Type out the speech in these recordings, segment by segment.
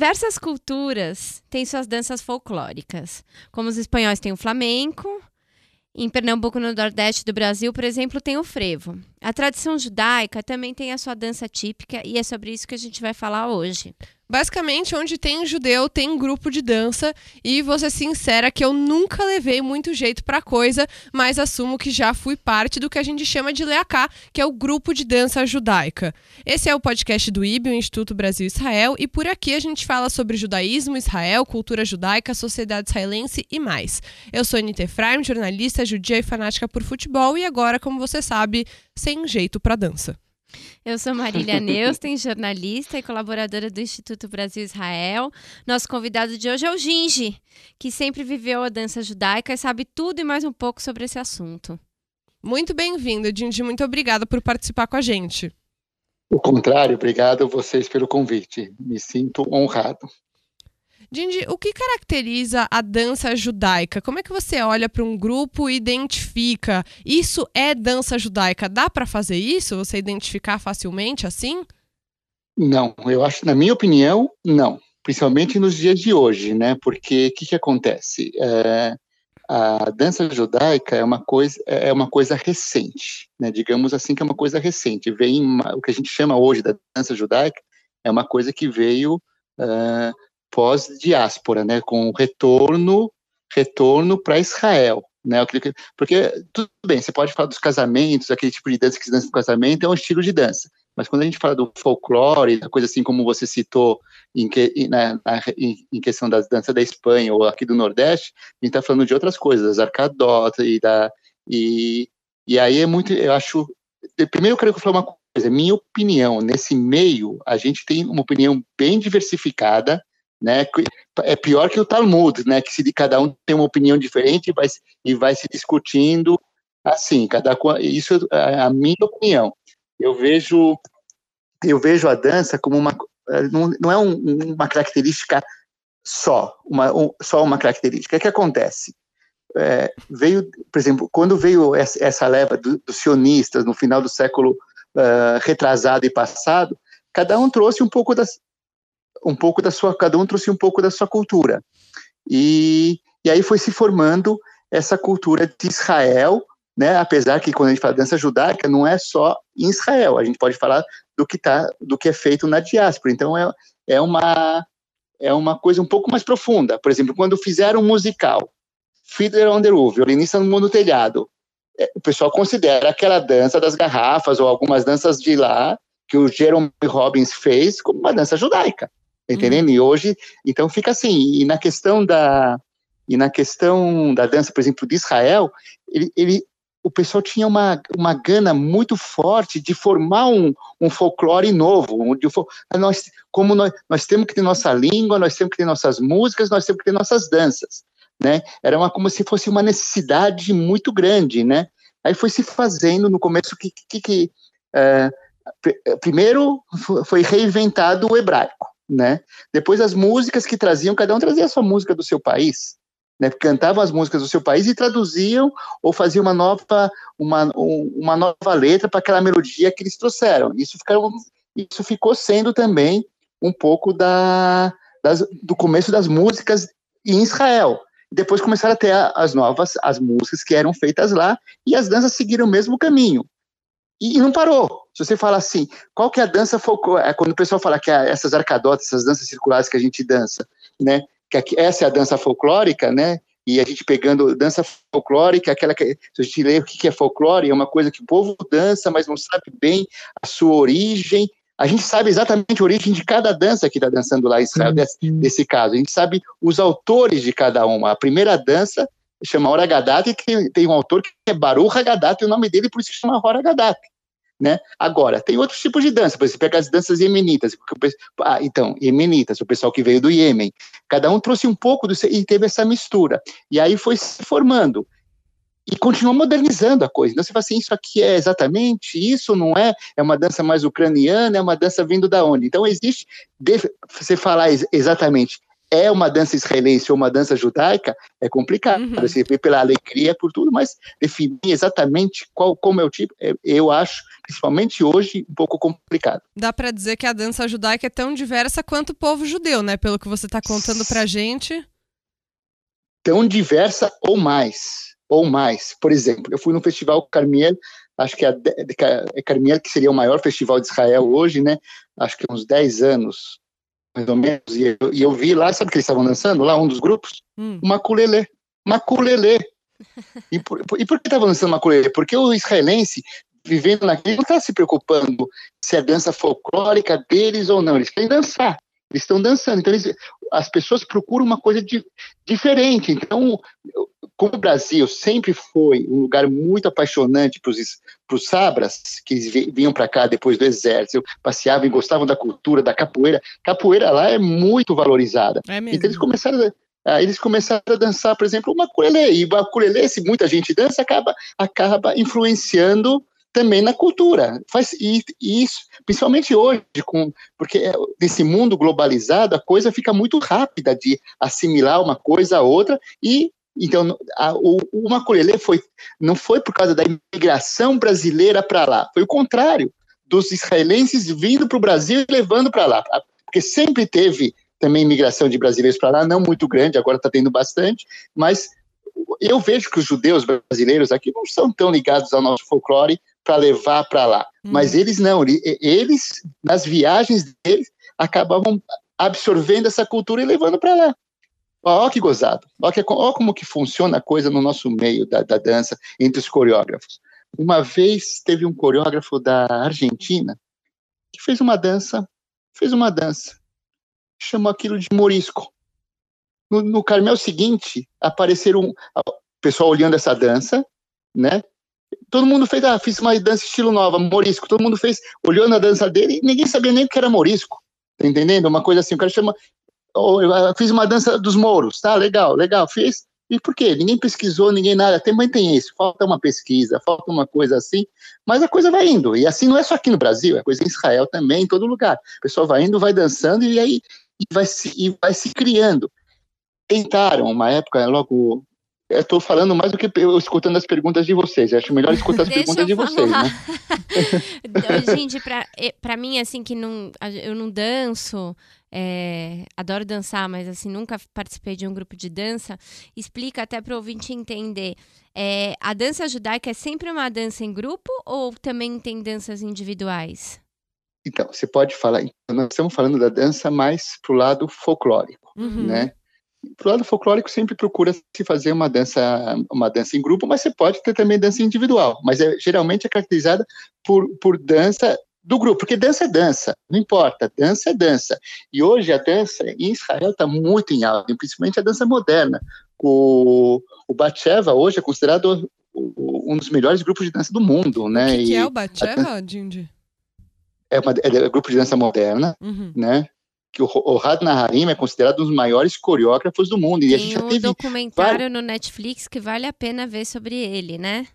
Diversas culturas têm suas danças folclóricas, como os espanhóis têm o flamenco, em Pernambuco, no Nordeste do Brasil, por exemplo, tem o frevo. A tradição judaica também tem a sua dança típica e é sobre isso que a gente vai falar hoje. Basicamente, onde tem judeu, tem grupo de dança. E vou ser sincera que eu nunca levei muito jeito pra coisa, mas assumo que já fui parte do que a gente chama de Leacá, que é o grupo de dança judaica. Esse é o podcast do IB, o Instituto Brasil Israel, e por aqui a gente fala sobre judaísmo, Israel, cultura judaica, sociedade israelense e mais. Eu sou Anita Efraim, jornalista, judia e fanática por futebol, e agora, como você sabe, sem jeito pra dança. Eu sou Marília Neusten, jornalista e colaboradora do Instituto Brasil Israel. Nosso convidado de hoje é o Gingi, que sempre viveu a dança judaica e sabe tudo e mais um pouco sobre esse assunto. Muito bem-vindo, Gingi. Muito obrigada por participar com a gente. O contrário, obrigado a vocês pelo convite. Me sinto honrado. Dindi, o que caracteriza a dança judaica? Como é que você olha para um grupo e identifica isso é dança judaica? Dá para fazer isso? Você identificar facilmente assim? Não, eu acho, na minha opinião, não. Principalmente nos dias de hoje, né? Porque o que, que acontece? É, a dança judaica é uma coisa é uma coisa recente, né? Digamos assim que é uma coisa recente. Vem uma, o que a gente chama hoje da dança judaica é uma coisa que veio uh, pós-diáspora, né, com o retorno, retorno para Israel, né, porque tudo bem, você pode falar dos casamentos, aquele tipo de dança que se dança no casamento é um estilo de dança, mas quando a gente fala do folclore, coisa assim como você citou em, que, na, na, em questão das danças da Espanha ou aqui do Nordeste, a gente está falando de outras coisas, das arcadotas e da e, e aí é muito, eu acho, primeiro eu quero falar uma coisa, minha opinião, nesse meio, a gente tem uma opinião bem diversificada, né? É pior que o Talmud, né? Que se cada um tem uma opinião diferente vai, e vai se discutindo assim, cada isso é a minha opinião. Eu vejo eu vejo a dança como uma não, não é um, uma característica só, uma, um, só uma característica. O que acontece? É, veio, por exemplo, quando veio essa, essa leva do, dos sionistas no final do século uh, retrasado e passado, cada um trouxe um pouco das, um pouco da sua, cada um trouxe um pouco da sua cultura. E, e aí foi se formando essa cultura de Israel, né? Apesar que quando a gente fala dança judaica, não é só em Israel, a gente pode falar do que tá, do que é feito na diáspora. Então é, é uma é uma coisa um pouco mais profunda. Por exemplo, quando fizeram um musical, Fiddler on the Roof, violinista no mundo telhado, é, o pessoal considera aquela dança das garrafas ou algumas danças de lá que o Jerome Robbins fez como uma dança judaica. Entendendo? Uhum. E hoje, então fica assim, e na questão da e na questão da dança, por exemplo, de Israel, ele, ele o pessoal tinha uma, uma gana muito forte de formar um, um folclore novo. Um, de, nós, como nós, nós temos que ter nossa língua, nós temos que ter nossas músicas, nós temos que ter nossas danças. Né? Era uma, como se fosse uma necessidade muito grande. Né? Aí foi se fazendo no começo que, que, que uh, primeiro foi reinventado o hebraico né? Depois as músicas que traziam, cada um trazia a sua música do seu país, né? Cantavam as músicas do seu país e traduziam ou faziam uma nova uma, uma nova letra para aquela melodia que eles trouxeram. Isso ficou, isso ficou sendo também um pouco da, das, do começo das músicas em Israel. Depois começaram a ter as novas as músicas que eram feitas lá e as danças seguiram o mesmo caminho. E não parou. Se você fala assim, qual que é a dança folclórica? É quando o pessoal fala que é essas arcadotas, essas danças circulares que a gente dança, né? Que essa é a dança folclórica, né? E a gente pegando dança folclórica, aquela que se a gente lê o que é folclore, é uma coisa que o povo dança, mas não sabe bem a sua origem. A gente sabe exatamente a origem de cada dança que está dançando lá em Israel, desse, desse, caso. A gente sabe os autores de cada uma. A primeira dança chama Hora Gadati, que tem um autor que é Baruch Hagadat, e o nome dele por isso chama Hora Gadati. Né? Agora, tem outros tipos de dança, por exemplo, pega as danças iemenitas. Ah, então, iemenitas, o pessoal que veio do Iêmen. Cada um trouxe um pouco do e teve essa mistura. E aí foi se formando. E continuou modernizando a coisa. Então você fala assim, isso aqui é exatamente, isso não é, é uma dança mais ucraniana, é uma dança vindo da onde? Então existe, você falar exatamente, é uma dança israelense ou uma dança judaica, é complicado. Uhum. Você vê pela alegria, por tudo, mas definir exatamente qual, como é o tipo, é, eu acho, principalmente hoje, um pouco complicado. Dá para dizer que a dança judaica é tão diversa quanto o povo judeu, né? Pelo que você está contando para gente. Tão diversa ou mais, ou mais. Por exemplo, eu fui no Festival Carmiel, acho que é, é Carmiel, que seria o maior festival de Israel hoje, né? Acho que uns 10 anos mais ou menos, e eu, e eu vi lá, sabe o que eles estavam dançando lá, um dos grupos? Hum. Maculelê. Maculelê. E por, e por que estavam dançando maculelê? Porque o israelense, vivendo naquele, não está se preocupando se é dança folclórica deles ou não, eles querem dançar. Eles estão dançando. Então, eles, as pessoas procuram uma coisa de, diferente. Então, como o Brasil sempre foi um lugar muito apaixonante para os sabras, que vinham para cá depois do exército, passeavam e gostavam da cultura, da capoeira, capoeira lá é muito valorizada. É então eles começaram a, eles começaram a dançar, por exemplo, uma ukulele, e uma ukulele, se muita gente dança, acaba, acaba influenciando também na cultura. Faz e, isso, principalmente hoje, com, porque nesse mundo globalizado a coisa fica muito rápida de assimilar uma coisa a outra e então a, o, o foi não foi por causa da imigração brasileira para lá, foi o contrário dos israelenses vindo para o Brasil e levando para lá, porque sempre teve também imigração de brasileiros para lá, não muito grande, agora está tendo bastante, mas eu vejo que os judeus brasileiros aqui não são tão ligados ao nosso folclore para levar para lá. Hum. Mas eles não, eles, nas viagens deles, acabavam absorvendo essa cultura e levando para lá. Olha que gozado. Olha, como que funciona a coisa no nosso meio da, da dança, entre os coreógrafos. Uma vez teve um coreógrafo da Argentina que fez uma dança, fez uma dança, chamou aquilo de morisco. No, no Carmel seguinte, apareceram o pessoal olhando essa dança, né? Todo mundo fez, ah, fiz uma dança estilo nova, morisco, todo mundo fez, olhando a dança dele, e ninguém sabia nem o que era morisco, tá entendendo? Uma coisa assim, o cara chama, oh, eu fiz uma dança dos mouros, tá, legal, legal, fiz, e por quê? Ninguém pesquisou, ninguém nada, também tem isso, falta uma pesquisa, falta uma coisa assim, mas a coisa vai indo, e assim não é só aqui no Brasil, é coisa em Israel também, em todo lugar, o pessoal vai indo, vai dançando, e aí e vai, se, e vai se criando. Tentaram, uma época, logo eu estou falando mais do que eu escutando as perguntas de vocês. Eu acho melhor escutar as perguntas de vocês, né? Gente, para mim, assim, que não, eu não danço, é, adoro dançar, mas assim, nunca participei de um grupo de dança. Explica até para o ouvinte entender. É, a dança judaica é sempre uma dança em grupo ou também tem danças individuais? Então, você pode falar. Nós estamos falando da dança mais para o lado folclórico, uhum. né? Pro lado folclórico sempre procura se fazer uma dança, uma dança em grupo, mas você pode ter também dança individual, mas é, geralmente é caracterizada por, por dança do grupo, porque dança é dança, não importa, dança é dança. E hoje a dança em Israel está muito em alta, principalmente a dança moderna. O, o Batsheva hoje é considerado um dos melhores grupos de dança do mundo, né? O que, que é o Batsheva, Dindi? É, uma, é um grupo de dança moderna, uhum. né? Que o Ohad Naharim é considerado um dos maiores coreógrafos do mundo. Tem e a gente já teve um documentário no Netflix que vale a pena ver sobre ele, né?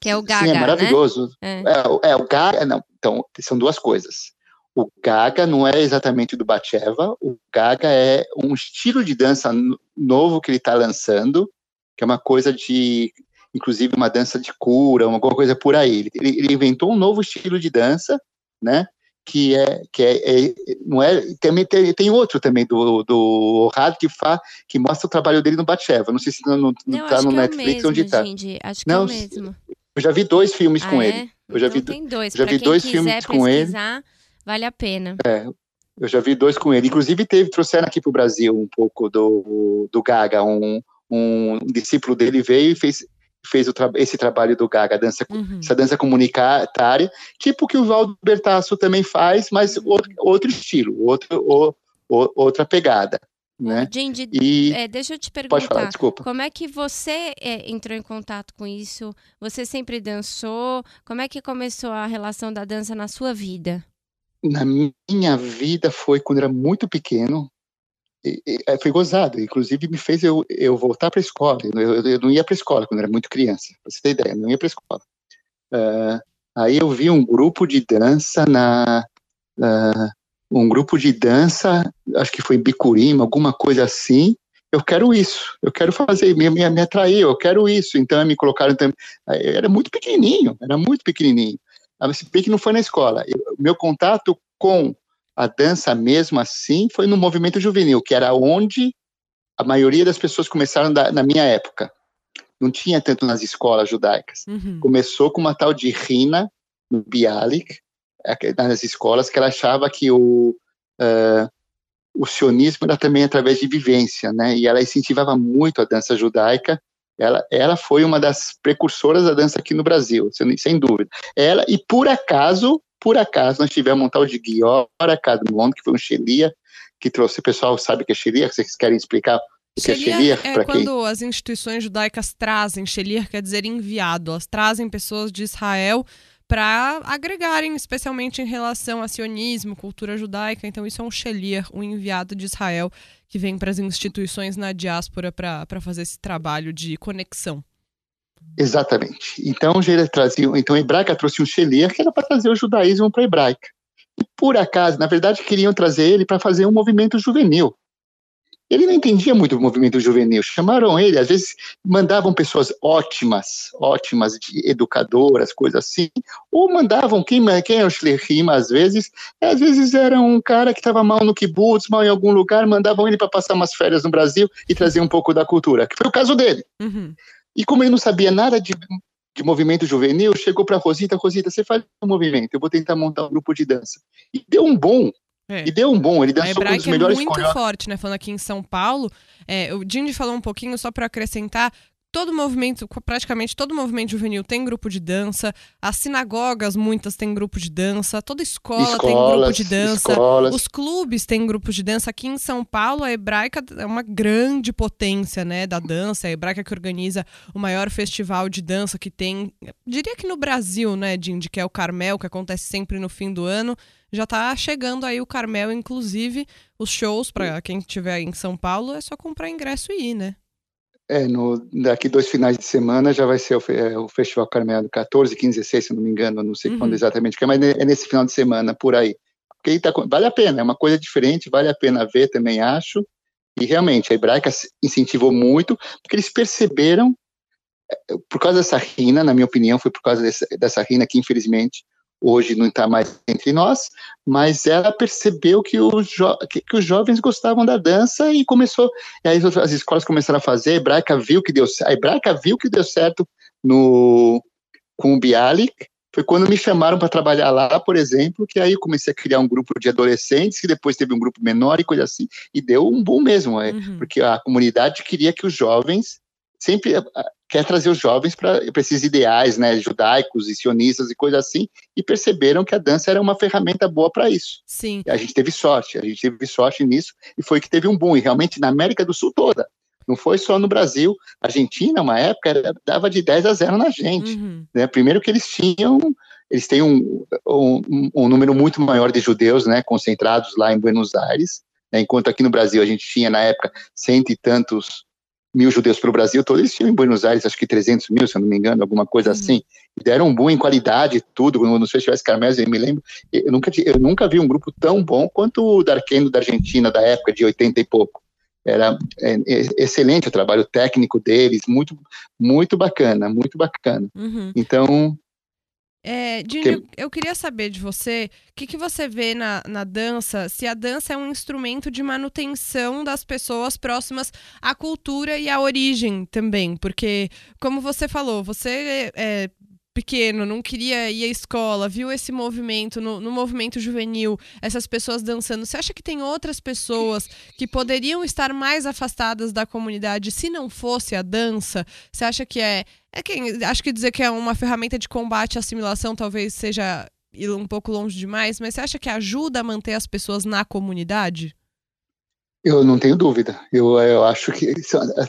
Que é o Gaga, Sim, é maravilhoso. Né? É. É, o Gaga, não, então, são duas coisas. O Gaga não é exatamente do Batsheva, o Gaga é um estilo de dança novo que ele está lançando, que é uma coisa de, inclusive uma dança de cura, uma coisa por aí. Ele, ele inventou um novo estilo de dança, né? Que é que é, é, não é também tem, tem outro também do do Rad que fa, que mostra o trabalho dele no Batsheva. Não sei se não, não, não tá no é Netflix é onde tá. gente, acho que não, é o mesmo. eu já vi dois filmes ah, com é? ele. Eu já então vi tem dois. já pra vi dois filmes com ele. vale a pena. É eu já vi dois com ele. Inclusive teve trouxeram aqui para o Brasil um pouco do do Gaga. Um um discípulo dele veio e fez fez tra esse trabalho do Gaga, dança, uhum. essa dança comunitária, tipo que o Valdo Bertasso também faz, mas outro, outro estilo, outro, o, o, outra pegada. Né? E... É, deixa eu te perguntar, Pode falar, desculpa. como é que você é, entrou em contato com isso? Você sempre dançou? Como é que começou a relação da dança na sua vida? Na minha vida foi quando era muito pequeno, é, foi gozado, inclusive me fez eu, eu voltar para a escola. Eu, eu, não ia para a escola quando era muito criança, para você ter ideia, não ia para a escola. Uh, aí eu vi um grupo de dança na uh, um grupo de dança, acho que foi em Bicurima, alguma coisa assim, eu quero isso, eu quero fazer, me, me, me atraiu, eu quero isso. Então me colocaram também. Era muito pequenininho, era muito pequenininho. Se bem que não foi na escola. Eu, meu contato com a dança mesmo assim foi no movimento juvenil, que era onde a maioria das pessoas começaram da, na minha época. Não tinha tanto nas escolas judaicas. Uhum. Começou com uma tal de Rina, no Bialik, nas escolas, que ela achava que o, uh, o sionismo era também através de vivência, né? E ela incentivava muito a dança judaica. Ela, ela foi uma das precursoras da dança aqui no Brasil, sem, sem dúvida. Ela, e por acaso, por acaso, nós tivemos um tal de Guiora Cadmon, que foi um Shelia, que trouxe, o pessoal sabe que é Shelia, vocês querem explicar o que é? É quando quem? as instituições judaicas trazem, Shelia quer dizer enviado, elas trazem pessoas de Israel para agregarem, especialmente em relação a sionismo, cultura judaica. Então, isso é um Shelier, um enviado de Israel, que vem para as instituições na diáspora para fazer esse trabalho de conexão. Exatamente. Então, trazia, então a hebraica trouxe um Shelier que era para trazer o judaísmo para a hebraica. E por acaso, na verdade, queriam trazer ele para fazer um movimento juvenil. Ele não entendia muito o movimento juvenil. Chamaram ele, às vezes mandavam pessoas ótimas, ótimas, de educadoras, coisas assim, ou mandavam quem, quem é o Schlerim, às vezes, às vezes era um cara que estava mal no kibbutz, mal em algum lugar, mandavam ele para passar umas férias no Brasil e trazer um pouco da cultura, que foi o caso dele. Uhum. E como ele não sabia nada de, de movimento juvenil, chegou para Rosita, Rosita, você faz um movimento, eu vou tentar montar um grupo de dança. E deu um bom, é. E deu um bom, ele dançou com os melhores é muito forte, né? Falando aqui em São Paulo, é, o Dindi falou um pouquinho, só para acrescentar, todo movimento, praticamente todo movimento juvenil tem grupo de dança, as sinagogas, muitas têm grupo de dança, toda escola Escolas, tem grupo de dança, escolas. os clubes têm grupo de dança. Aqui em São Paulo, a Hebraica é uma grande potência, né, da dança, a Hebraica que organiza o maior festival de dança que tem, diria que no Brasil, né, Dindi, que é o Carmel, que acontece sempre no fim do ano, já tá chegando aí o Carmel, inclusive, os shows, para quem estiver em São Paulo, é só comprar ingresso e ir, né? É, no, daqui dois finais de semana já vai ser o, é, o Festival Carmel, 14, 15, 16, se não me engano, não sei uhum. quando exatamente, mas é nesse final de semana, por aí. Porque tá, vale a pena, é uma coisa diferente, vale a pena ver também, acho. E realmente, a Hebraica incentivou muito, porque eles perceberam, é, por causa dessa rina, na minha opinião, foi por causa dessa, dessa rina que, infelizmente, hoje não está mais entre nós, mas ela percebeu que os, que, que, os jovens gostavam da dança e começou, e aí as escolas começaram a fazer, a Hebraica viu que deu, a Hebraica viu que deu certo no, com o Bialik, foi quando me chamaram para trabalhar lá, por exemplo, que aí eu comecei a criar um grupo de adolescentes, que depois teve um grupo menor e coisa assim, e deu um boom mesmo, é, uhum. porque a comunidade queria que os jovens sempre quer trazer os jovens para esses ideais, né, judaicos e sionistas e coisas assim, e perceberam que a dança era uma ferramenta boa para isso. Sim. A gente teve sorte, a gente teve sorte nisso e foi que teve um boom, e realmente na América do Sul toda. Não foi só no Brasil. A Argentina, uma época, era, dava de 10 a 0 na gente. Uhum. Né? Primeiro que eles tinham, eles têm um, um, um, número muito maior de judeus, né, concentrados lá em Buenos Aires, né? enquanto aqui no Brasil a gente tinha, na época, cento e tantos mil judeus para o Brasil todo, eles tinham em Buenos Aires acho que 300 mil, se eu não me engano, alguma coisa uhum. assim. Deram um boom em qualidade, tudo, nos festivais Carmelos, eu me lembro, eu nunca, eu nunca vi um grupo tão bom quanto o Darqueno da Argentina, da época de 80 e pouco. Era é, é, excelente o trabalho técnico deles, muito, muito bacana, muito bacana. Uhum. Então, é, que... eu queria saber de você o que, que você vê na, na dança, se a dança é um instrumento de manutenção das pessoas próximas à cultura e à origem também. Porque, como você falou, você é, pequeno, não queria ir à escola, viu esse movimento no, no, movimento juvenil, essas pessoas dançando. Você acha que tem outras pessoas que poderiam estar mais afastadas da comunidade se não fosse a dança? Você acha que é. É quem acho que dizer que é uma ferramenta de combate à assimilação talvez seja ir um pouco longe demais, mas você acha que ajuda a manter as pessoas na comunidade? Eu não tenho dúvida. Eu, eu acho que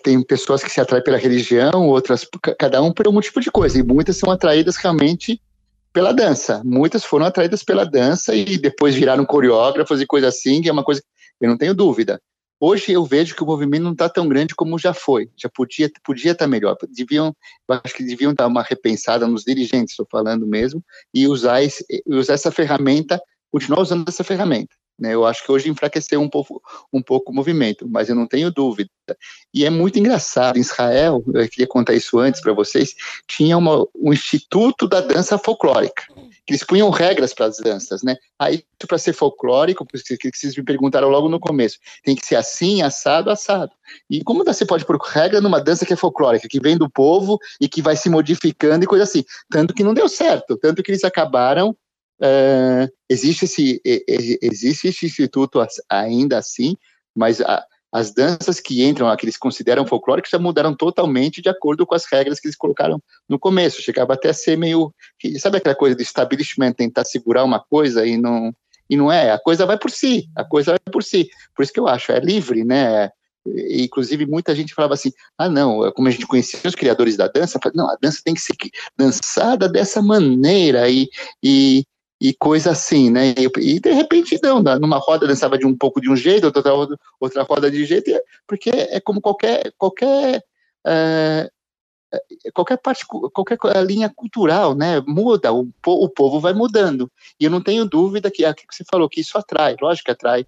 tem pessoas que se atraem pela religião, outras, cada um por um tipo de coisa, e muitas são atraídas realmente pela dança. Muitas foram atraídas pela dança e depois viraram coreógrafos e coisa assim, que é uma coisa que eu não tenho dúvida. Hoje eu vejo que o movimento não está tão grande como já foi, já podia podia estar tá melhor. Deviam, acho que deviam dar uma repensada nos dirigentes, estou falando mesmo, e usar, esse, usar essa ferramenta, continuar usando essa ferramenta Né? Eu acho que hoje enfraqueceu um pouco, um pouco o movimento, mas eu não tenho dúvida. E é muito engraçado, em Israel, eu queria contar isso antes para vocês, tinha uma, um instituto da dança folclórica, que eles punham regras para as danças, né? Aí, para ser folclórico, que vocês me perguntaram logo no começo, tem que ser assim, assado, assado. E como você pode pôr regra numa dança que é folclórica, que vem do povo e que vai se modificando e coisa assim? Tanto que não deu certo, tanto que eles acabaram Uh, existe, esse, existe esse instituto ainda assim, mas a, as danças que entram, que eles consideram folclóricas, já mudaram totalmente de acordo com as regras que eles colocaram no começo. Chegava até a ser meio. Sabe aquela coisa do establishment tentar segurar uma coisa e não. E não é, a coisa vai por si, a coisa vai por si. Por isso que eu acho, é livre, né? inclusive muita gente falava assim, ah não, como a gente conhecia os criadores da dança, não, a dança tem que ser dançada dessa maneira e, e, e coisa assim, né? E, e, de repente não, numa roda dançava de um pouco de um jeito, outra outra roda de jeito, porque é como qualquer qualquer é, qualquer parte, qualquer linha cultural, né? Muda, o, o povo vai mudando. E eu não tenho dúvida que aquilo que você falou que isso atrai, lógico que atrai.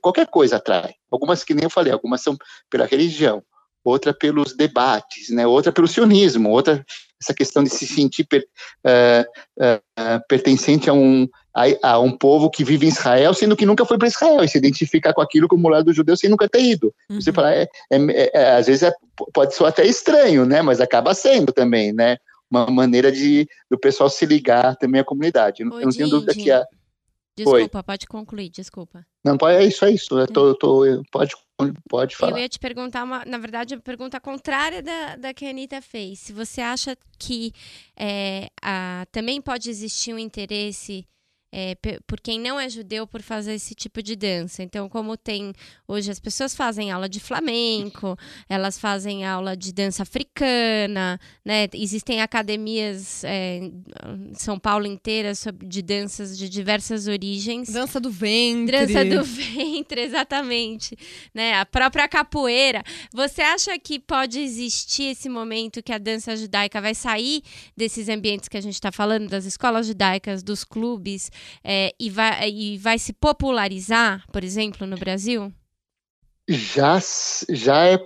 qualquer coisa atrai. Algumas que nem eu falei, algumas são pela religião, outra pelos debates, né? Outra pelo sionismo, outra essa questão de se sentir per, uh, uh, pertencente a um, a, a, um povo que vive em Israel, sendo que nunca foi para Israel, e se identificar com aquilo como lado judeu sem nunca ter ido. Uhum. Você fala, é, é, é, às vezes é, pode ser até estranho, né? Mas acaba sendo também, né? Uma maneira de do pessoal se ligar também à comunidade. Ô, eu não tenho dúvida que a Desculpa, Oi. pode concluir, desculpa. Não, é isso, é isso. Eu tô, eu tô, pode, pode falar. Eu ia te perguntar, uma, na verdade, a pergunta contrária da, da que a Anitta fez. Se você acha que é, a, também pode existir um interesse é, por quem não é judeu por fazer esse tipo de dança. Então, como tem hoje as pessoas fazem aula de flamenco, elas fazem aula de dança africana, né? Existem academias é, em São Paulo inteiras de danças de diversas origens. Dança do ventre. Dança do ventre, exatamente. Né? A própria capoeira. Você acha que pode existir esse momento que a dança judaica vai sair desses ambientes que a gente está falando, das escolas judaicas, dos clubes, é, e, vai, e vai se popularizar, por exemplo, no Brasil? Já, já, é,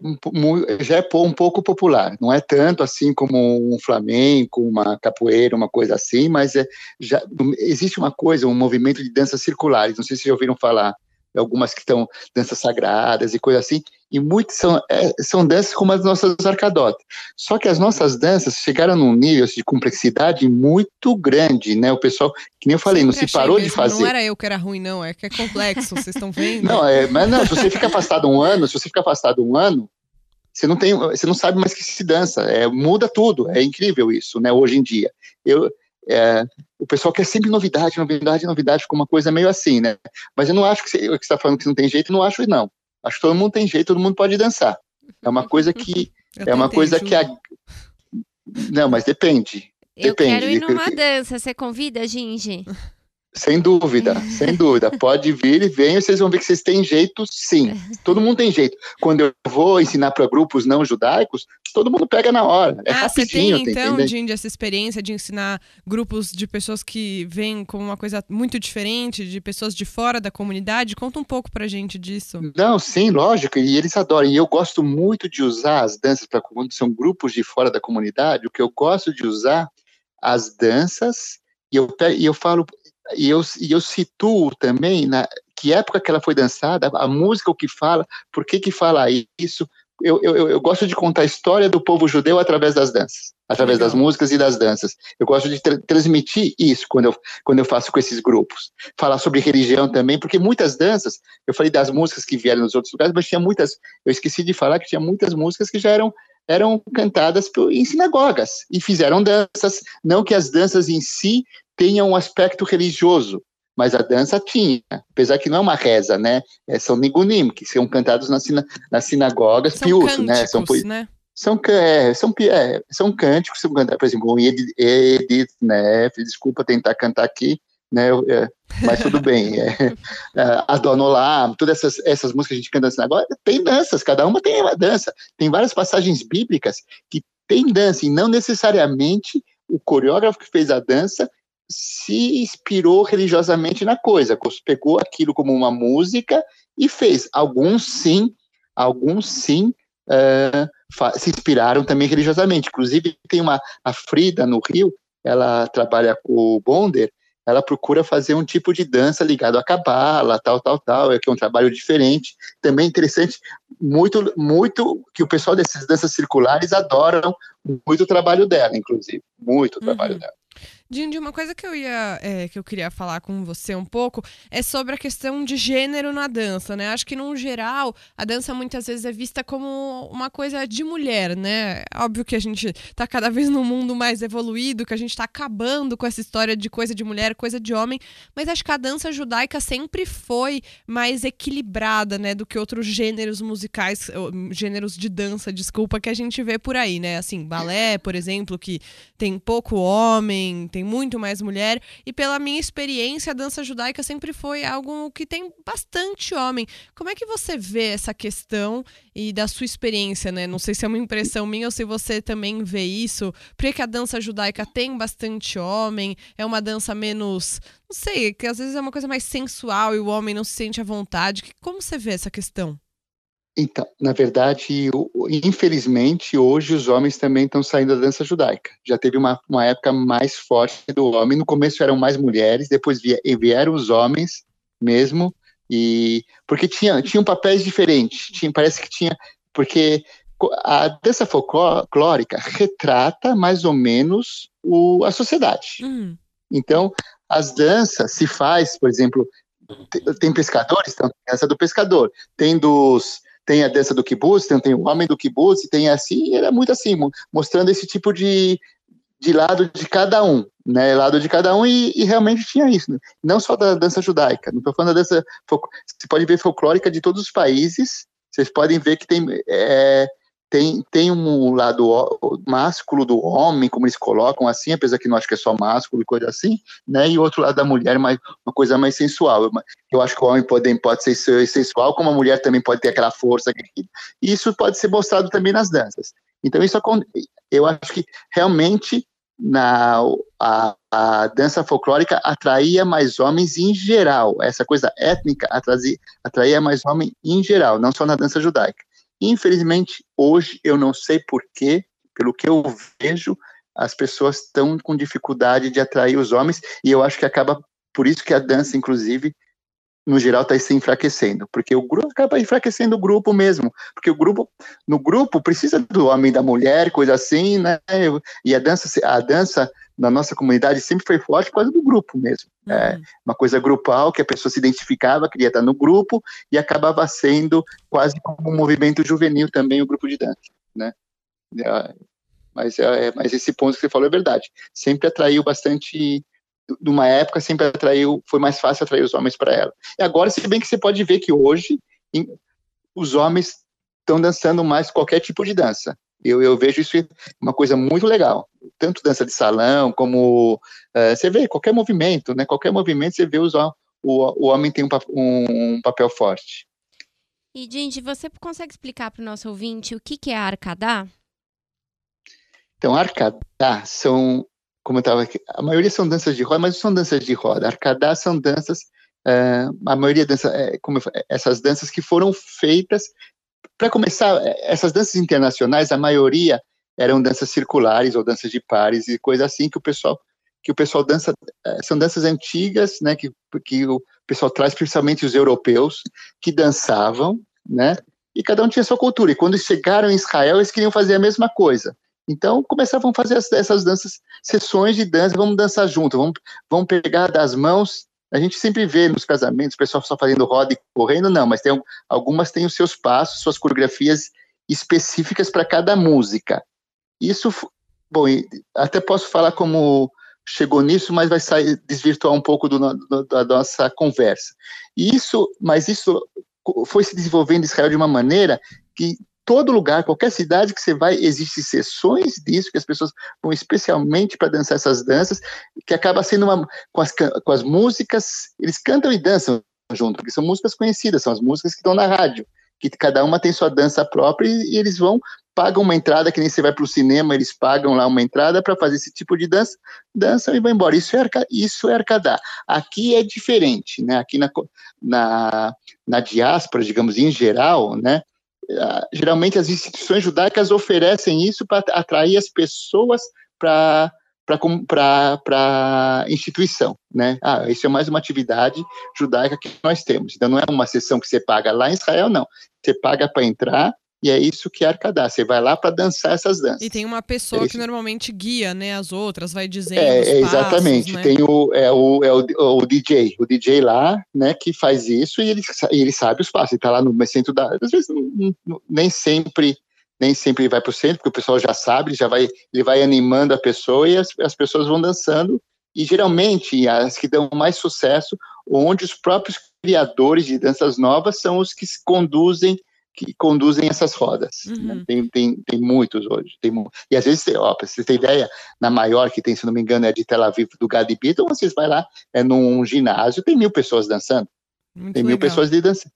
já é um pouco popular. Não é tanto assim como um flamenco, uma capoeira, uma coisa assim, mas é, já, existe uma coisa, um movimento de danças circulares. Não sei se já ouviram falar algumas que estão danças sagradas e coisa assim, e muitas são, é, são danças como as nossas arcadotes. Só que as nossas danças chegaram num nível de complexidade muito grande, né? O pessoal, que nem eu falei, Sempre não se parou mesmo, de fazer. Não era eu que era ruim, não, é que é complexo, vocês estão vendo? Não, é, mas não, se você fica afastado um ano, se você fica afastado um ano, você não tem, você não sabe mais que se dança, é, muda tudo, é incrível isso, né? Hoje em dia, eu é, o pessoal quer sempre novidade, novidade, novidade, ficou uma coisa meio assim, né? Mas eu não acho que você está falando que não tem jeito, não acho não. Acho que todo mundo tem jeito, todo mundo pode dançar. É uma coisa que é uma coisa que a... não, mas depende. Eu depende. quero ir numa dança. Você convida, Ginge? Sem dúvida, sem dúvida. Pode vir e venha, vocês vão ver que vocês têm jeito sim. Todo mundo tem jeito. Quando eu vou ensinar para grupos não judaicos, todo mundo pega na hora. É ah, você tem, então, Jindy, essa experiência de ensinar grupos de pessoas que vêm como uma coisa muito diferente, de pessoas de fora da comunidade? Conta um pouco pra gente disso. Não, sim, lógico. E eles adoram. E eu gosto muito de usar as danças para quando são grupos de fora da comunidade. O que eu gosto de usar as danças e eu, e eu falo e eu, e eu situo também na que época que ela foi dançada, a música o que fala, por que que fala isso. Eu, eu, eu gosto de contar a história do povo judeu através das danças, através das músicas e das danças. Eu gosto de tra transmitir isso quando eu, quando eu faço com esses grupos. Falar sobre religião também, porque muitas danças, eu falei das músicas que vieram nos outros lugares, mas tinha muitas, eu esqueci de falar que tinha muitas músicas que já eram eram cantadas em sinagogas e fizeram danças, não que as danças em si tenha um aspecto religioso, mas a dança tinha, apesar que não é uma reza, né? É, são nigunim, que são cantados nas, sina, nas sinagogas, são piuso, né? São, né? São, é, são, é, são cânticos, são cantados, por exemplo, Edith, Edith né? Desculpa tentar cantar aqui, né? É, mas tudo bem. É, é, Adonolam, todas essas, essas músicas que a gente canta na sinagoga, tem danças, cada uma tem uma dança. Tem várias passagens bíblicas que tem dança, e não necessariamente o coreógrafo que fez a dança se inspirou religiosamente na coisa, pegou aquilo como uma música e fez. Alguns sim, alguns sim uh, se inspiraram também religiosamente. Inclusive, tem uma, a Frida no Rio, ela trabalha com o Bonder, ela procura fazer um tipo de dança ligado à cabala, tal, tal, tal, é que é um trabalho diferente, também interessante, muito, muito, que o pessoal dessas danças circulares adoram muito o trabalho dela, inclusive, muito o trabalho uhum. dela. Dindi, uma coisa que eu ia é, que eu queria falar com você um pouco é sobre a questão de gênero na dança, né? Acho que, no geral, a dança muitas vezes é vista como uma coisa de mulher, né? Óbvio que a gente tá cada vez num mundo mais evoluído, que a gente tá acabando com essa história de coisa de mulher, coisa de homem, mas acho que a dança judaica sempre foi mais equilibrada, né, do que outros gêneros musicais, gêneros de dança, desculpa, que a gente vê por aí, né? Assim, balé, por exemplo, que tem pouco homem, tem muito mais mulher. E pela minha experiência, a dança judaica sempre foi algo que tem bastante homem. Como é que você vê essa questão e da sua experiência, né? Não sei se é uma impressão minha ou se você também vê isso. Por que a dança judaica tem bastante homem? É uma dança menos. Não sei, que às vezes é uma coisa mais sensual e o homem não se sente à vontade. Como você vê essa questão? Então, na verdade, infelizmente, hoje os homens também estão saindo da dança judaica. Já teve uma, uma época mais forte do homem. No começo eram mais mulheres, depois vieram os homens mesmo, e porque tinha, tinham papéis diferentes. Tinha, parece que tinha. Porque a dança folclórica retrata mais ou menos o, a sociedade. Uhum. Então, as danças se faz, por exemplo, tem pescadores, então tem essa do pescador, tem dos tem a dança do kibutz, tem, tem o homem do kibutz, tem assim, era muito assim, mostrando esse tipo de, de lado de cada um, né, lado de cada um, e, e realmente tinha isso, né? não só da dança judaica, não estou falando da dança, você pode ver folclórica de todos os países, vocês podem ver que tem é, tem, tem um lado másculo do homem, como eles colocam assim, apesar que não acho que é só másculo e coisa assim, né? E outro lado da mulher, mais, uma coisa mais sensual. Eu, acho que o homem pode, pode ser sensual, como a mulher também pode ter aquela força. Isso pode ser mostrado também nas danças. Então, isso eu acho que realmente na, a, a dança folclórica atraía mais homens em geral. Essa coisa étnica atraía, atraía mais homens em geral, não só na dança judaica. Infelizmente, hoje, eu não sei porquê, pelo que eu vejo, as pessoas estão com dificuldade de atrair os homens, e eu acho que acaba, por isso que a dança, inclusive, no geral, está se enfraquecendo, porque o grupo acaba enfraquecendo o grupo mesmo, porque o grupo, no grupo, precisa do homem e da mulher, coisa assim, né? E a dança, a dança na nossa comunidade sempre foi forte por causa do grupo mesmo. É uhum. É uma coisa grupal que a pessoa se identificava, queria estar no grupo e acabava sendo quase como um movimento juvenil também o grupo de dança, né? É, mas, é, mas esse ponto que você falou é verdade. Sempre atraiu bastante numa época sempre atraiu, foi mais fácil atrair os homens para ela. E agora, se bem que você pode ver que hoje em, os homens estão dançando mais qualquer tipo de dança. Eu, eu vejo isso uma coisa muito legal. Tanto dança de salão, como uh, você vê qualquer movimento, né? Qualquer movimento você vê os, o, o homem tem um, um, um papel forte. E, gente, você consegue explicar para o nosso ouvinte o que, que é arcadá? Então, arcadá são, como eu estava aqui, a maioria são danças de roda, mas não são danças de roda. Arcadá são danças, uh, a maioria dança, é, como essas danças que foram feitas para começar, é, essas danças internacionais, a maioria eram danças circulares ou danças de pares e coisa assim que o pessoal que o pessoal dança é, são danças antigas, né, que, que o pessoal traz principalmente os europeus que dançavam, né, e cada um tinha sua cultura. E quando chegaram em Israel, eles queriam fazer a mesma coisa. Então começavam a fazer essas danças, sessões de dança, vamos dançar junto, vamos, vamos pegar das mãos a gente sempre vê nos casamentos o pessoal só fazendo roda e correndo, não, mas tem, algumas têm os seus passos, suas coreografias específicas para cada música. Isso, bom, até posso falar como chegou nisso, mas vai sair, desvirtuar um pouco do, do, da nossa conversa. Isso, mas isso foi se desenvolvendo em Israel de uma maneira que todo lugar, qualquer cidade que você vai, existem sessões disso, que as pessoas vão especialmente para dançar essas danças, que acaba sendo uma. Com as, com as músicas, eles cantam e dançam junto, porque são músicas conhecidas, são as músicas que estão na rádio, que cada uma tem sua dança própria e, e eles vão pagam uma entrada, que nem você vai para o cinema, eles pagam lá uma entrada para fazer esse tipo de dança, dançam e vão embora. Isso é, arca, isso é arcadar. Aqui é diferente, né? Aqui na, na, na diáspora, digamos, em geral, né? Ah, geralmente as instituições judaicas oferecem isso para atrair as pessoas para para a instituição, né? Ah, isso é mais uma atividade judaica que nós temos. Então não é uma sessão que você paga lá em Israel, não. Você paga para entrar e é isso que é arcadar. Você vai lá para dançar essas danças. E tem uma pessoa é que normalmente guia, né, as outras, vai dizendo. É, é exatamente. Passos, né? Tem o, é o, é o, o, DJ, o DJ lá, né, que faz isso e ele, ele sabe os passos. Ele tá lá no centro da. Às vezes nem sempre nem sempre vai para o centro, porque o pessoal já sabe, já vai, ele vai animando a pessoa e as, as pessoas vão dançando. E geralmente as que dão mais sucesso, onde os próprios criadores de danças novas são os que conduzem que conduzem essas rodas. Né? Uhum. Né? Tem, tem, tem muitos hoje. Tem, e às vezes, ó, para você ter ideia, na maior que tem, se não me engano, é de Tel Aviv, do Gadi Beaton, vocês vai lá, é num ginásio, tem mil pessoas dançando. Muito tem legal. mil pessoas de dança.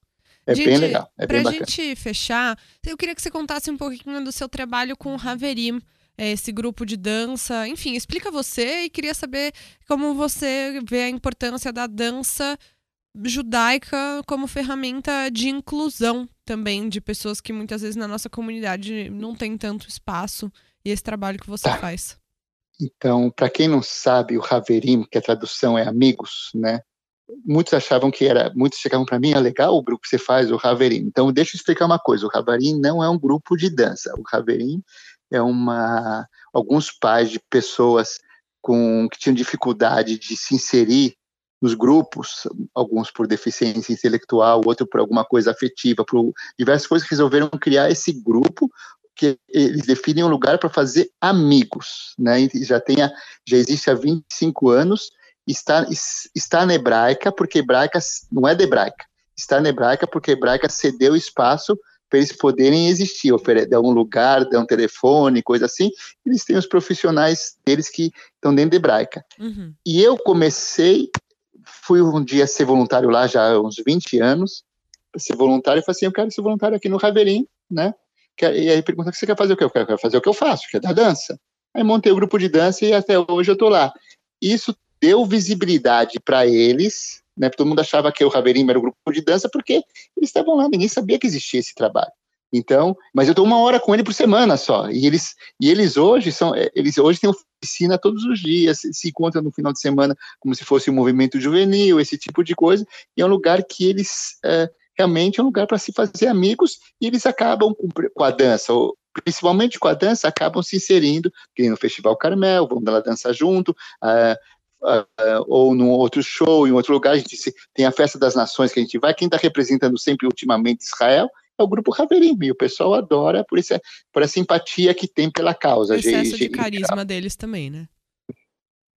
É bem legal. É pra bem gente fechar, eu queria que você contasse um pouquinho do seu trabalho com o Haverim, é, esse grupo de dança. Enfim, explica você e queria saber como você vê a importância da dança judaica como ferramenta de inclusão também de pessoas que muitas vezes na nossa comunidade não tem tanto espaço e esse trabalho que você tá. faz. Então, para quem não sabe, o Haverim, que a tradução é amigos, né? muitos achavam que era, muitos chegavam para mim, é legal o grupo que você faz, o Haverim. Então, deixa eu explicar uma coisa, o Haverim não é um grupo de dança, o Haverim é uma, alguns pais de pessoas com, que tinham dificuldade de se inserir nos grupos, alguns por deficiência intelectual, outro por alguma coisa afetiva, por diversas coisas, resolveram criar esse grupo que eles definem um lugar para fazer amigos, né? E já tem a, já existe há 25 anos está, está na hebraica, porque hebraica não é de hebraica, está na hebraica porque hebraica cedeu espaço para eles poderem existir, oferecer um lugar, dar um telefone, coisa assim. Eles têm os profissionais deles que estão dentro de hebraica. Uhum. E eu comecei, fui um dia ser voluntário lá já há uns 20 anos, ser voluntário, e falei assim, eu quero ser voluntário aqui no Raverim, né? E aí pergunta, o que você quer fazer? O que eu quero fazer o que eu faço, que é da dança. Aí montei o um grupo de dança e até hoje eu estou lá. Isso deu visibilidade para eles, né? Todo mundo achava que o Raverim era o grupo de dança porque eles estavam lá, ninguém sabia que existia esse trabalho. Então, mas eu estou uma hora com ele por semana só. E eles, e eles hoje são, é, eles hoje têm oficina todos os dias, se, encontram no final de semana como se fosse um movimento juvenil, esse tipo de coisa. E é um lugar que eles é, realmente é um lugar para se fazer amigos e eles acabam com, com a dança, ou, principalmente com a dança, acabam se inserindo, no Festival Carmel, vão lá dançar junto, uh, uh, ou num outro show, em outro lugar, a gente tem a Festa das Nações que a gente vai, quem está representando sempre ultimamente Israel é o grupo Haverim, e o pessoal adora por, isso, por essa simpatia que tem pela causa. O excesso de, carisma deles também, né?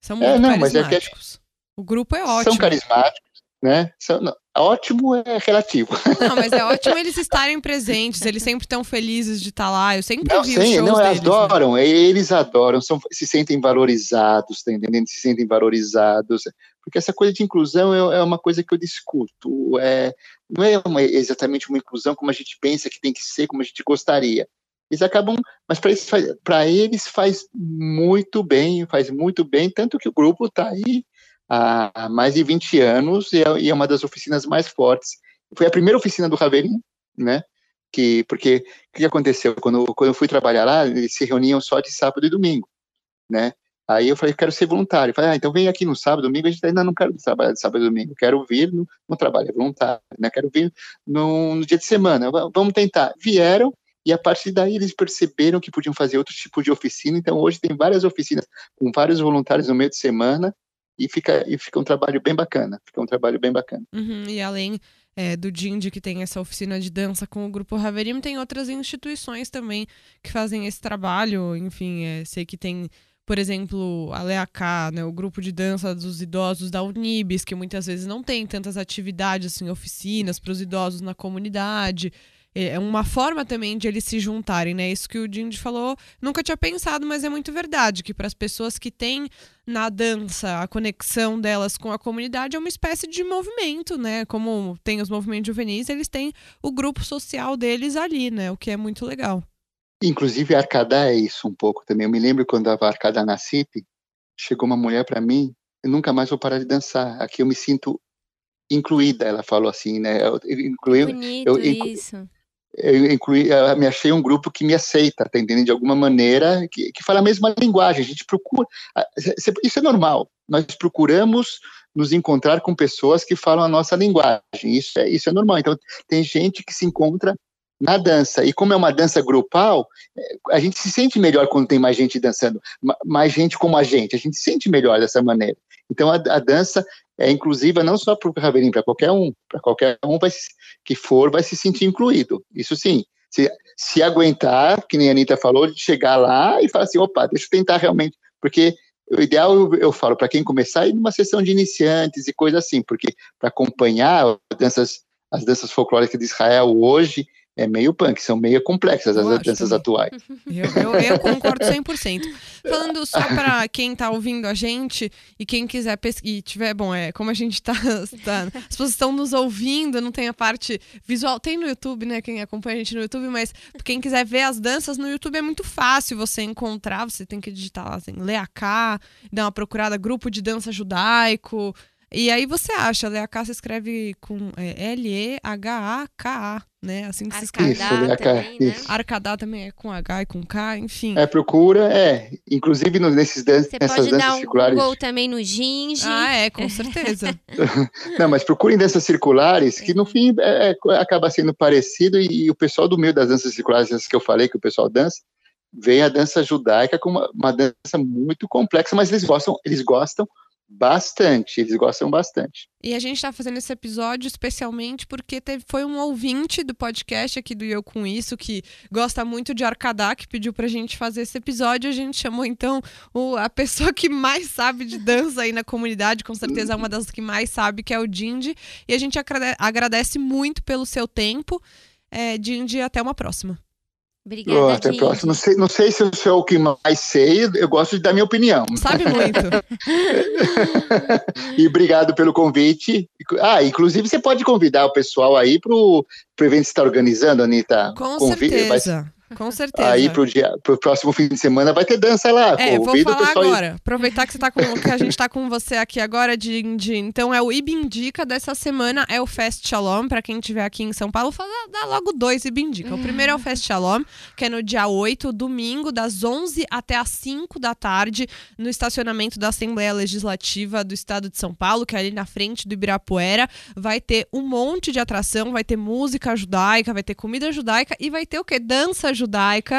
São é, muito é, não, carismáticos. Mas é que, o grupo é ótimo. São carismáticos, né? São, não, ótimo é relativo. Não, mas é ótimo eles estarem presentes, eles sempre estão felizes de estar lá. Eu sempre não, vi sim, não, deles, adoram, né? eles adoram, são, se sentem valorizados, tá entendendo? Se sentem valorizados. Porque essa coisa de inclusão é, é uma coisa que eu discuto. É, não é uma, exatamente uma inclusão como a gente pensa que tem que ser, como a gente gostaria. Eles acabam, mas para eles, eles faz muito bem, faz muito bem, tanto que o grupo está aí há mais de 20 anos e é, e é uma das oficinas mais fortes. Foi a primeira oficina do Raverim, né? Que, porque o que aconteceu? Quando, quando eu fui trabalhar lá, eles se reuniam só de sábado e domingo, né? Aí eu falei, quero ser voluntário. Eu falei, ah, então vem aqui no sábado, domingo, a gente ainda não quero trabalhar de sábado e domingo, quero vir no, no trabalho, é voluntário, né? Quero vir no, no dia de semana, vamos tentar. Vieram, e a partir daí eles perceberam que podiam fazer outro tipo de oficina. Então hoje tem várias oficinas com vários voluntários no meio de semana e fica, e fica um trabalho bem bacana. Fica um trabalho bem bacana. Uhum, e além é, do Dindi, que tem essa oficina de dança com o Grupo Haverim, tem outras instituições também que fazem esse trabalho. Enfim, é, sei que tem, por exemplo, a Leacá, né, o grupo de dança dos idosos da Unibis, que muitas vezes não tem tantas atividades, assim, oficinas para os idosos na comunidade. É, é uma forma também de eles se juntarem, né? Isso que o Dindy falou, nunca tinha pensado, mas é muito verdade, que para as pessoas que têm na dança a conexão delas com a comunidade é uma espécie de movimento, né? Como tem os movimentos juvenis, eles têm o grupo social deles ali, né? O que é muito legal. Inclusive, Arcadá é isso um pouco também. Eu me lembro quando estava Arcadá na CIP, chegou uma mulher para mim, eu nunca mais vou parar de dançar. Aqui eu me sinto incluída, ela falou assim, né? Eu, incluí, Bonito eu, isso. Eu, incluí, eu me achei um grupo que me aceita, tá entendendo? De alguma maneira, que, que fala a mesma linguagem. A gente procura. Isso é normal. Nós procuramos nos encontrar com pessoas que falam a nossa linguagem. Isso é, isso é normal. Então, tem gente que se encontra na dança. E como é uma dança grupal, a gente se sente melhor quando tem mais gente dançando, mais gente como a gente. A gente se sente melhor dessa maneira. Então, a, a dança é inclusiva não só para o Ravelim, para qualquer um. Para qualquer um vai, que for, vai se sentir incluído. Isso sim. Se, se aguentar, que nem a Anitta falou, de chegar lá e falar assim, opa, deixa eu tentar realmente. Porque o ideal, eu, eu falo, para quem começar, é numa sessão de iniciantes e coisa assim, porque para acompanhar as danças, as danças folclóricas de Israel hoje, é meio punk, são meio complexas as danças também. atuais. Eu, eu, eu concordo 100%. Falando só para quem tá ouvindo a gente e quem quiser pesquisar, tiver, bom, é, como a gente tá, tá, as pessoas estão nos ouvindo, não tem a parte visual, tem no YouTube, né, quem acompanha a gente no YouTube, mas quem quiser ver as danças no YouTube é muito fácil você encontrar, você tem que digitar lá assim, Leacá, dar uma procurada, grupo de dança judaico, e aí você acha, Leacá se escreve com é, L-E-H-A-K-A, né? Assim que se escreve. Isso, também, né? Arcadá também é com H e com K, enfim. É, procura, é. Inclusive no, nesses dan você nessas pode danças dar um circulares. Google também no Ginge. Ah, é, com certeza. Não, mas procurem danças circulares, que no fim é, é, acaba sendo parecido, e, e, o pessoal do meio das danças circulares, essas que eu falei que o pessoal dança, vem a dança judaica com uma, uma dança muito complexa, mas eles gostam, eles gostam Bastante, eles gostam bastante. E a gente está fazendo esse episódio especialmente porque teve, foi um ouvinte do podcast aqui do Eu Com Isso, que gosta muito de Arcadá, que pediu pra gente fazer esse episódio. A gente chamou então o, a pessoa que mais sabe de dança aí na comunidade, com certeza é uma das que mais sabe, que é o Dindy. E a gente agradece muito pelo seu tempo. É, Dindy, até uma próxima. Obrigada, oh, até próximo. Não sei, não sei se eu sou o que mais sei, eu gosto de dar minha opinião. Sabe muito. e obrigado pelo convite. Ah, inclusive você pode convidar o pessoal aí para o evento que você está organizando, Anitta. Com Convi certeza. Vai... Com certeza. Aí pro, dia, pro próximo fim de semana vai ter dança lá. É, vou falar agora. Aí. Aproveitar que, você tá com, que a gente está com você aqui agora, de, de, então é o Ibindica dessa semana, é o Fest Shalom, para quem estiver aqui em São Paulo, fala, dá logo dois Ibindica. O primeiro é o Fest Shalom, que é no dia 8, domingo, das 11 até as 5 da tarde, no estacionamento da Assembleia Legislativa do Estado de São Paulo, que é ali na frente do Ibirapuera. Vai ter um monte de atração, vai ter música judaica, vai ter comida judaica e vai ter o quê? Dança judaica.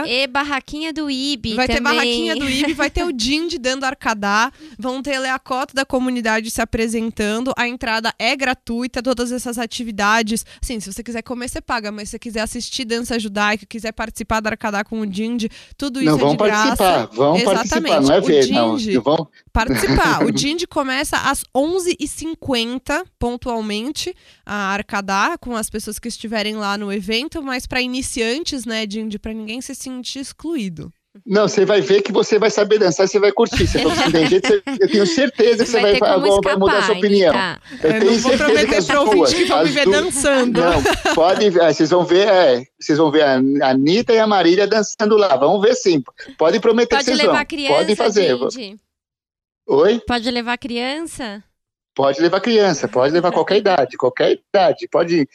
E barraquinha do IB Vai também. ter barraquinha do IB, vai ter o Dindi dando arcadá, vão ter Leacota da comunidade se apresentando, a entrada é gratuita, todas essas atividades. Assim, se você quiser comer, você paga, mas se você quiser assistir dança judaica, quiser participar da arcadá com o Dindi, tudo isso não, é vão de graça. Participar, vão Exatamente. participar, não é ver, não. Vão... Participar. O Dindi começa às 11h50, pontualmente, a arcadá, com as pessoas que estiverem lá no evento, mas para iniciantes, né, Dindi, para ninguém se sentir excluído. Não, você vai ver que você vai saber dançar, você vai curtir. Você não tem jeito, eu tenho certeza que você, vai, vai, vai, mudar sua opinião. Tá. Eu, eu não vou prometer para ouvinte que vão me ver dançando. Não, pode, vocês vão ver, é, vocês vão ver a Anitta e a Marília dançando lá. Vamos ver sim. Pode prometer pode que vocês levar vão. Criança, pode fazer. Gente. Oi? Pode levar criança? Pode levar criança, pode levar qualquer idade, qualquer idade. Pode.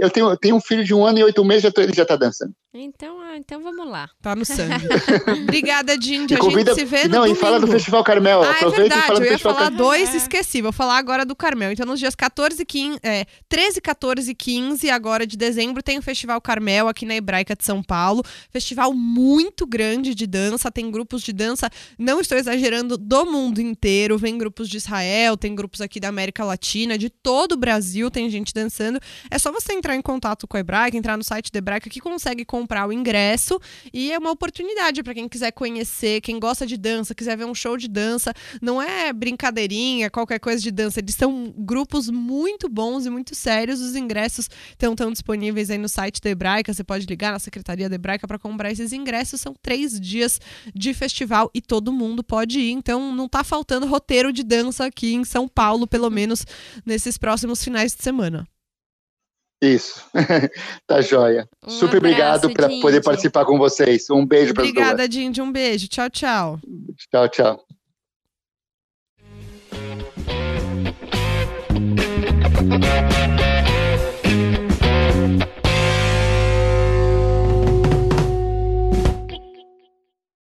Eu tenho, eu tenho um filho de um ano e oito meses, já tô, ele já está dançando. Então, ah, então vamos lá. Tá no sangue. Obrigada, Dindy. A convida... gente se vê no Não, domingo. e fala do Festival Carmel. Ah, Aproveita é verdade. e fala eu ia falar Carmel. dois, esqueci. Vou falar agora do Carmel. Então, nos dias 14 e 15, é, 13, 14 e 15, agora de dezembro, tem o Festival Carmel aqui na Hebraica de São Paulo. Festival muito grande de dança. Tem grupos de dança, não estou exagerando, do mundo inteiro. Vem grupos de Israel, tem grupos aqui da América Latina, de todo o Brasil, tem gente dançando. É só você entrar em contato com a Hebraica, entrar no site da Hebraica que consegue comprar o ingresso e é uma oportunidade para quem quiser conhecer, quem gosta de dança, quiser ver um show de dança. Não é brincadeirinha, qualquer coisa de dança. Eles são grupos muito bons e muito sérios. Os ingressos estão tão disponíveis aí no site da Hebraica. Você pode ligar na Secretaria da Hebraica para comprar esses ingressos. São três dias de festival e todo mundo pode ir. Então não está faltando roteiro de dança aqui em São Paulo, pelo menos nesses próximos finais de semana. Isso. tá joia. Um Super obrigado abraço, por poder participar com vocês. Um beijo para duas. Obrigada, Dindy. Um beijo. Tchau, tchau. Tchau, tchau.